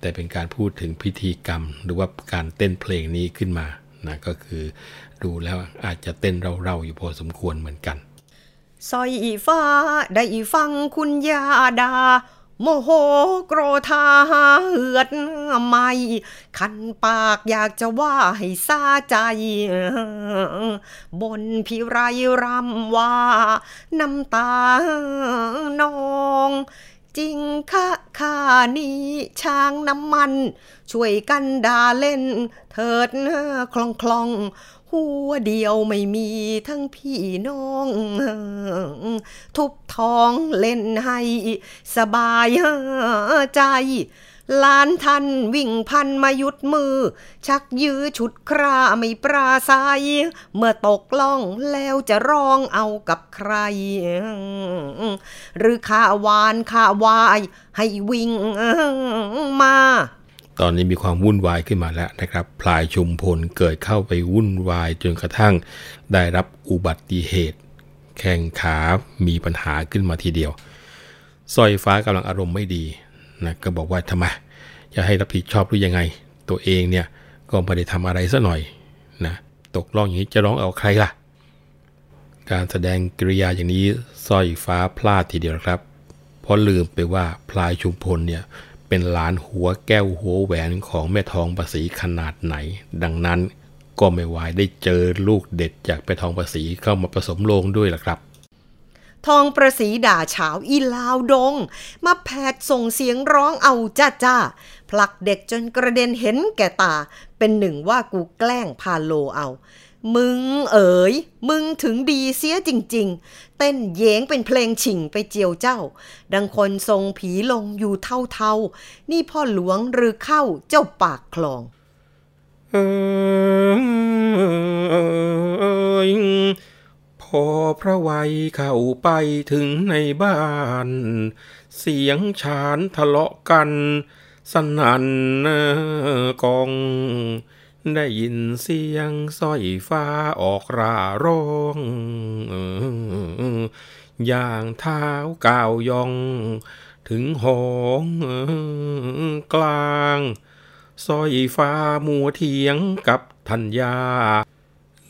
แต่เป็นการพูดถึงพิธีกรรม หรือว่าการเต้นเพลงนี้ขึ้นมานะก็คือดูแล้วอาจจะเต้นเร่าๆอยู่พอสมควรเหมือนกันซอยอีฟ้าได้ฟังคุณยาดา โมโหโกรธาเหือดไม่คันปากอยากจะว่าให้ซาใจบนพิไรรำว่า น้ำตานองจริงค่ะข้านี้ช้างน้ำมัน ช่วยกันดาเล่น เถิดคลองคลอง หัวเดียวไม่มีทั้งพี่น้อง ทุบท้องเล่นให้สบายใจลานทันวิ่งพันมายุดมือ ชักยื้อฉุดคราไม่ปราศัย เมื่อตกล่องแล้วจะร้องเอากับใคร หรือข้าวานข้าวายให้วิ่งมา ตอนนี้มีความวุ่นวายขึ้นมาแล้วนะครับ พลายชุมพลเกิดเข้าไปวุ่นวายจนกระทั่ง ได้รับอุบัติเหตุ แข้งขามีปัญหาขึ้นมาทีเดียวสร้อยฟ้ากำลังอารมณ์ไม่ดีนะก็บอกว่าทำไมจะให้รับผิดชอบหรือยังไง ตัวเองเนี่ยก็ไม่ได้ทำอะไรซะหน่อยนะตกล่องอย่างนี้จะร้องเอาใครล่ะ การแสดงกริยาอย่างนี้สร้อยฟ้าพลาดทีเดียวครับ เพราะลืมไปว่าพลายชุมพลเนี่ย เป็นหลานหัวแก้วหัวแหวนของแม่ทองประสีขนาดไหน ดังนั้นก็ไม่วายได้เจอลูกเด็ดจากแม่ทองประสีเข้ามาผสมโลงด้วยล่ะครับทองประสีด่าเฉาอีลาวดง มาแผดส่งเสียงร้องเอาจ้าจ้าผลักเด็กจนกระเด็นเห็นแก่ตา เป็นหนึ่งว่ากูแกล้งพาโลเอา มึงเอ๋ย มึงถึงดีเสียจริง ๆ เต้นเย้งเป็นเพลงฉิงไปเจียวเจ้า ดังคนทรงผีลงอยู่เท่าๆ นี่พ่อหลวงหรือเข้าเจ้าปากคลองเอพอพระวัยเข้าไปถึงในบ้าน เสียงฉานทะเลาะกัน สนั่นกอง ได้ยินเสียงสร้อยฟ้าออกราร้องอย่างเท้าก้าวยอง ถึงหองกลางสร้อยฟ้ามัวเถียงกับทัญญา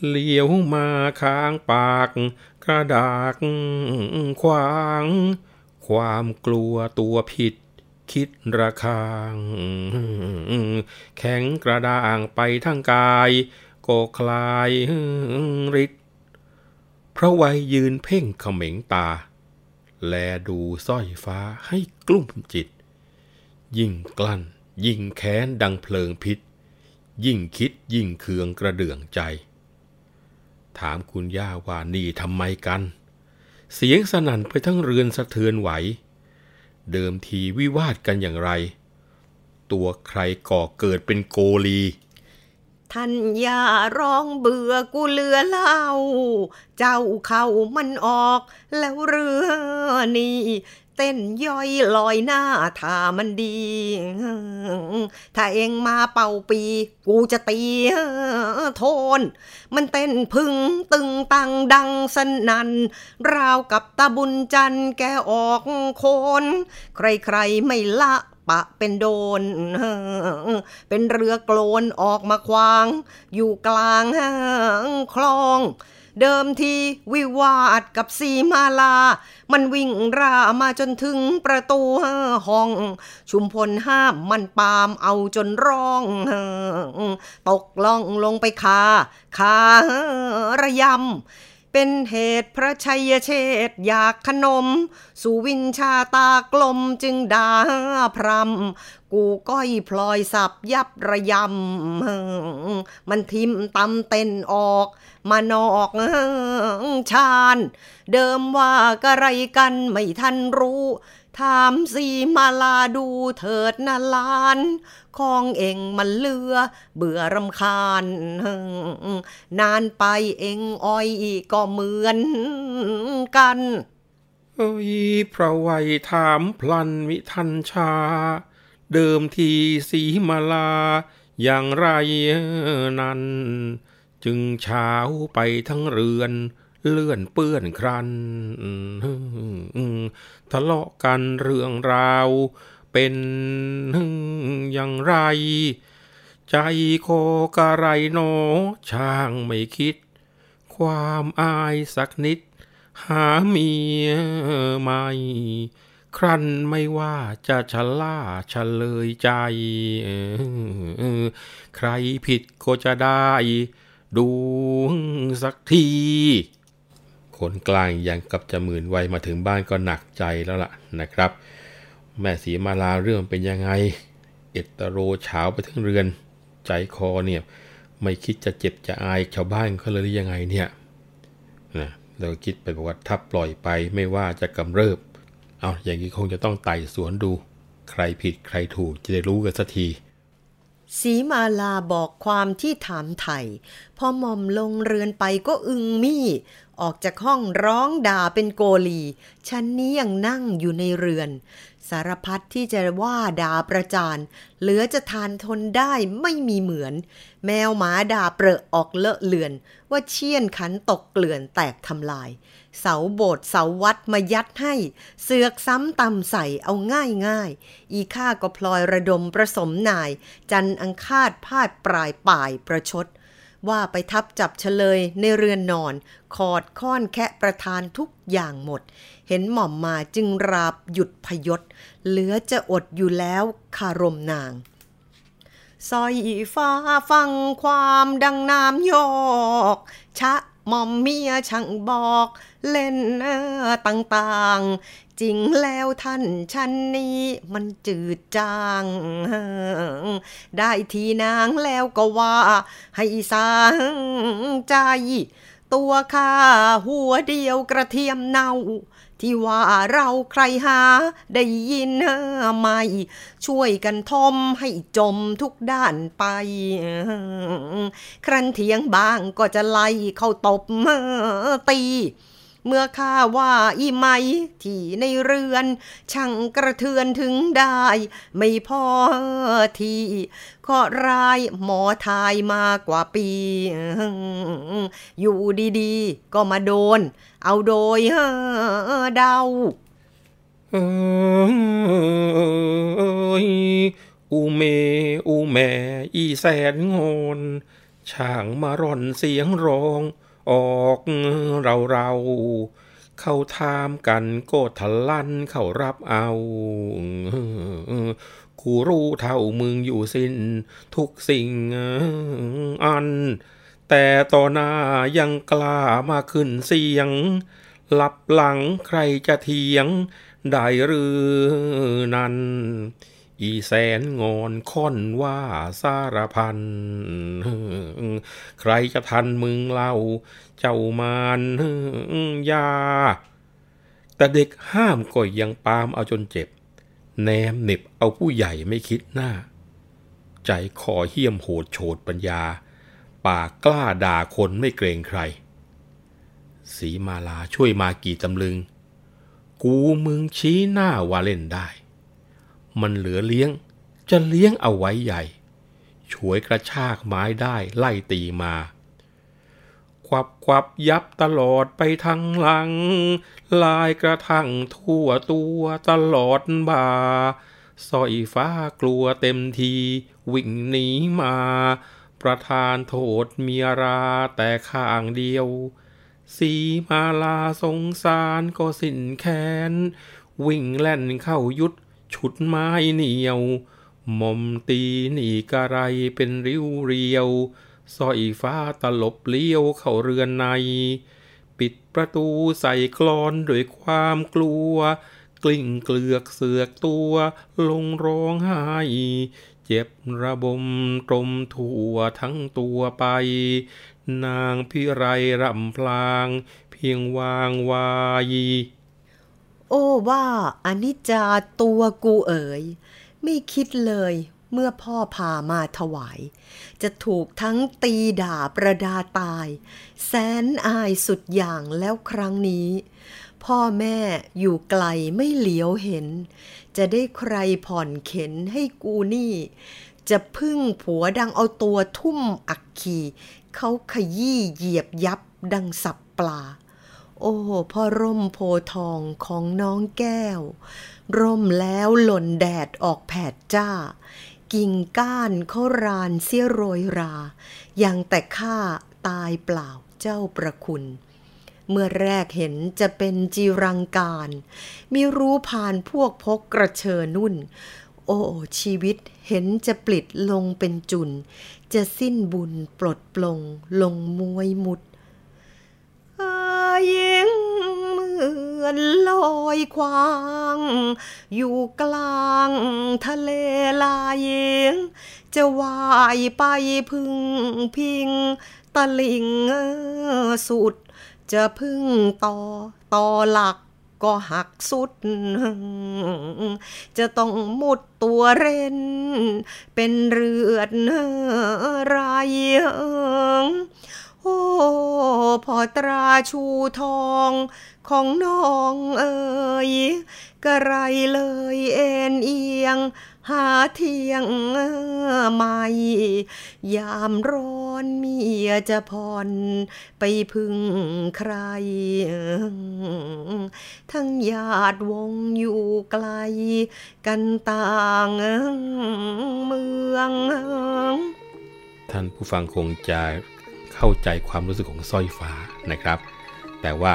เลี้ยวมาค้างปากกระดากขวาง ความกลัวตัวผิด คิดระคางแข็งกระด้างไปทั้งกายก็คลายฤทธิ์พระวัยยืนเพ่งเขม็งตา แลดูสร้อยฟ้าให้กลุ้มจิต ยิ่งกลั้น ยิ่งแค้นดังเพลิงพิษ ยิ่งคิดยิ่งเคืองกระเดื่องใจ ถามคุณย่าว่านี่ทำไมกัน เสียงสนั่นไปทั้งเรือนสะเทือนไหว เดิมทีวิวาทกันอย่างไร ตัวใครก่อเกิดเป็นโกลีท่านอย่าร้องเบื่อกูเลือเล่า เจ้าเข้ามันออกแล้วเรือนี่ เต้นย่อยลอยหน้าถ้ามันดี ถ้าเองมาเป่าปี กูจะตีโทน มันเต้นพึ่งตึงตังดังสนัน ราวกับตาบุญจันทร์แกออกโคน ใครๆไม่ละปะเป็นโดน เป็นเรือโกลนออกมาควาง อยู่กลางคลอง เดิมทีวิวาดกับสีมาลา มันวิ่งรามาจนถึงประตูห้อง ชุมพลห้ามมันปามเอาจนร้อง ตกล่องลงไปคาคาระยำ เป็นเหตุพระชัยเชษอยากขนม สุวินชาตากลมจึงด่าพรำกูก้อยพลอยสับยับระยำ มันทิมตำเต้นออก มานอกชาญเดิมว่ากะไรกันไม่ทันรู้ ถามสีมาลาดูเถิดนาลานของเองมันเลือ เบื่อรำคาญ นานไปเองอ้อยก็เหมือนกันเอ้ยพระวัยถามพลันมิทันชา เดิมทีสีมาลา อย่างไรนั้น จึงเช้าไปทั้งเรือน เลื่อนเปื้อนครัน ทะเลาะกันเรื่องราว เป็นอย่างไร ใจโคกะไรโนช่างไม่คิด ความอายสักนิด หาเมียใหม่ ครั้นไม่ว่าจะชะล่าเฉลยใจ ใครผิดก็จะได้ ดูสักที คนกลางอยังกับจะหมื่นวัยมาถึงบ้านก็หนักใจแล้วล่ะนะครับ แม่สีมาลาเรื่องเป็นยังไง เอตโรเฉาไปทั้งเรือน ใจคอเนี่ยไม่คิดจะเจ็บจะอายชาวบ้านเขาเลยหรือยังไงเนี่ยนะเราคิดไปบอกว่าถ้าปล่อยไปไม่ว่าจะกำเริบ เอาอย่างนี้คงจะต้องไต่สวนดู ใครผิดใครถูกจะได้รู้กันสักที สีมาลาบอกความที่ถามไถ่พอหม่อมลงเรือนไปก็อึงมี่ ออกจากห้องร้องด่าเป็นโกลีฉันนี้ยังนั่งอยู่ในเรือน สารพัดที่จะว่าด่าประจาน เหลือจะทานทนได้ไม่มีเหมือน แมวหมาด่าเปรอะออกเลอะเลือน ว่าเชี่ยนขันตกเกลื่อนแตกทำลาย เสาโบสถ์เสาวัดมายัดให้ เสือกซ้ำตำใส่เอาง่ายง่ายอีข้าก็พลอยระดมประสมนาย จันอังคาดพาดปลายป่ายประชด ว่าไปทับจับเฉลยในเรือนนอน ขอดค้อนแคะประทานทุกอย่างหมด เห็นหม่อมมาจึงราบหยุดพยศ เหลือจะอดอยู่แล้วคารมนางสอยฟ้าฟังความดังน้ำยอก ชะหมอมเมียช่างบอก เล่นต่างๆ จริงแล้วท่านชั้นนี้มันจืดจาง ได้ทีนางแล้วก็ว่า ให้สางใจ ตัวข้าหัวเดียวกระเทียมเน่าที่ว่าเราใครหาได้ยินไหมช่วยกันทมให้จมทุกด้านไป ครั้นเถียงบางก็จะไล่เข้าตบตี เมื่อข้าว่าอีไหมที่ในเรือน ช่างกระเทือนถึงได้ ไม่พอทีก็รายหมอทายมากว่าปี อยู่ดีๆ ก็มาโดน เอาโดยเดาเอยอูเม อูแม่ อีแสนงอนช่างมาร่อนเสียงร้อง ออกเราเราเข้าทามกันโกทะลันเข้ารับเอากูรู้เท่ามึงอยู่สิ้นทุกสิ่งอัน แต่ต่อหน้ายังกล้ามาขึ้นเสียง หลับหลังใครจะเถียง ได้หรือนั้น อีแสนงอนค่อนว่าสารพัน ใครจะทันมึงเล่า เจ้ามานยา แต่เด็กห้ามก็ยังปามเอาจนเจ็บ แนมเหน็บเอาผู้ใหญ่ไม่คิดหน้า ใจคอเหี้ยมโหดโฉดปัญญา ปากกล้าด่าคนไม่เกรงใคร สีมาลาช่วยมากี่ตำลึง กูมึงชี้หน้าว่าเล่นได้ มันเหลือเลี้ยง จะเลี้ยงเอาไว้ใหญ่ช่วยกระชากไม้ได้ไล่ตีมา ควับควับยับตลอดไปทั้งหลัง ลายกระทั่งทั่วตัวตลอดบ่าสอยฟ้ากลัวเต็มที วิ่งหนีมา ประธานโทษเมียราแต่ข้างเดียว สีมาลาสงสารก็สิ้นแค้น วิ่งแล่นเข้ายุด ฉุดไม้เหนียวหมอมตีหนีกระไรเป็นริ้วเรียวสอยฟ้าตลบเลี้ยวเข้าเรือนใน ปิดประตูใส่กลอนด้วยความกลัว กลิ้งเกลือกเสือกตัว ลงร้องไห้ เจ็บระบมตรมทั่วทั้งตัวไป นางพิไรรำพลาง เพียงวางวาย โอ้ว่าอนิจจาตัวกูเอ๋ย ไม่คิดเลยเมื่อพ่อพามาถวาย จะถูกทั้งตีด่าประดาตาย แสนอายสุดอย่างแล้วครั้งนี้ พ่อแม่อยู่ไกลไม่เหลียวเห็น จะได้ใครผ่อนเข็นให้กูนี่ จะพึ่งผัวดังเอาตัวทุ่มอักขีเขาขยี้เหยียบยับดังสับปลา โอ้พ่อร่มโพทองของน้องแก้ว ร่มแล้วหล่นแดดออกแผดจ้า กิ่งก้านเขารานเสียโรยรา ยังแต่ข้าตายเปล่าเจ้าประคุณ เมื่อแรกเห็นจะเป็นจีรังการมิรู้ผ่านพวกพกกระเชอนุ่น โอ้ชีวิตเห็นจะปลิดลงเป็นจุน จะสิ้นบุญปลดปลงลงมวยมุด ยิงเหมือนลอยควาง อยู่กลางทะเลลายงจะว่ายไปพึ่งพิงตะลิงสุด จะพึ่งต่อต่อหลักก็หักสุด จะต้องมุดตัวเร้นเป็นเรือดราย โอ้พอตราชูทองของน้องเอ๋ยกระไรเลยเอ็นเอียง หาเทียงไม่ ยามร้อนเมียจะผ่อนไปพึ่งใคร ทั้งญาติวงอยู่ไกล กันต่างเมือง ท่านผู้ฟังคงจะ เข้าใจความรู้สึกของสร้อยฟ้านะครับ แต่ว่า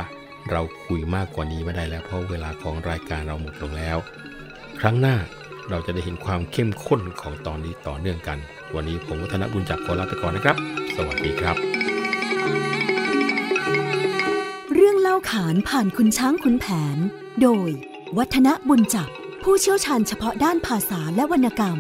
เราคุยมากกว่านี้ไม่ได้แล้วเพราะเวลาของรายการเราหมดลงแล้ว ครั้งหน้าเราจะได้เห็นความเข้มข้นของตอนนี้ต่อเนื่องกัน วันนี้ผมวัฒนบุญจักรขอลาไปก่อนนะครับ สวัสดีครับ เรื่องเล่าขานผ่านคุณช้างคุณแผน โดย วัฒนบุญจับผู้เชี่ยวชาญเฉพาะด้านภาษาและวรรณกรรม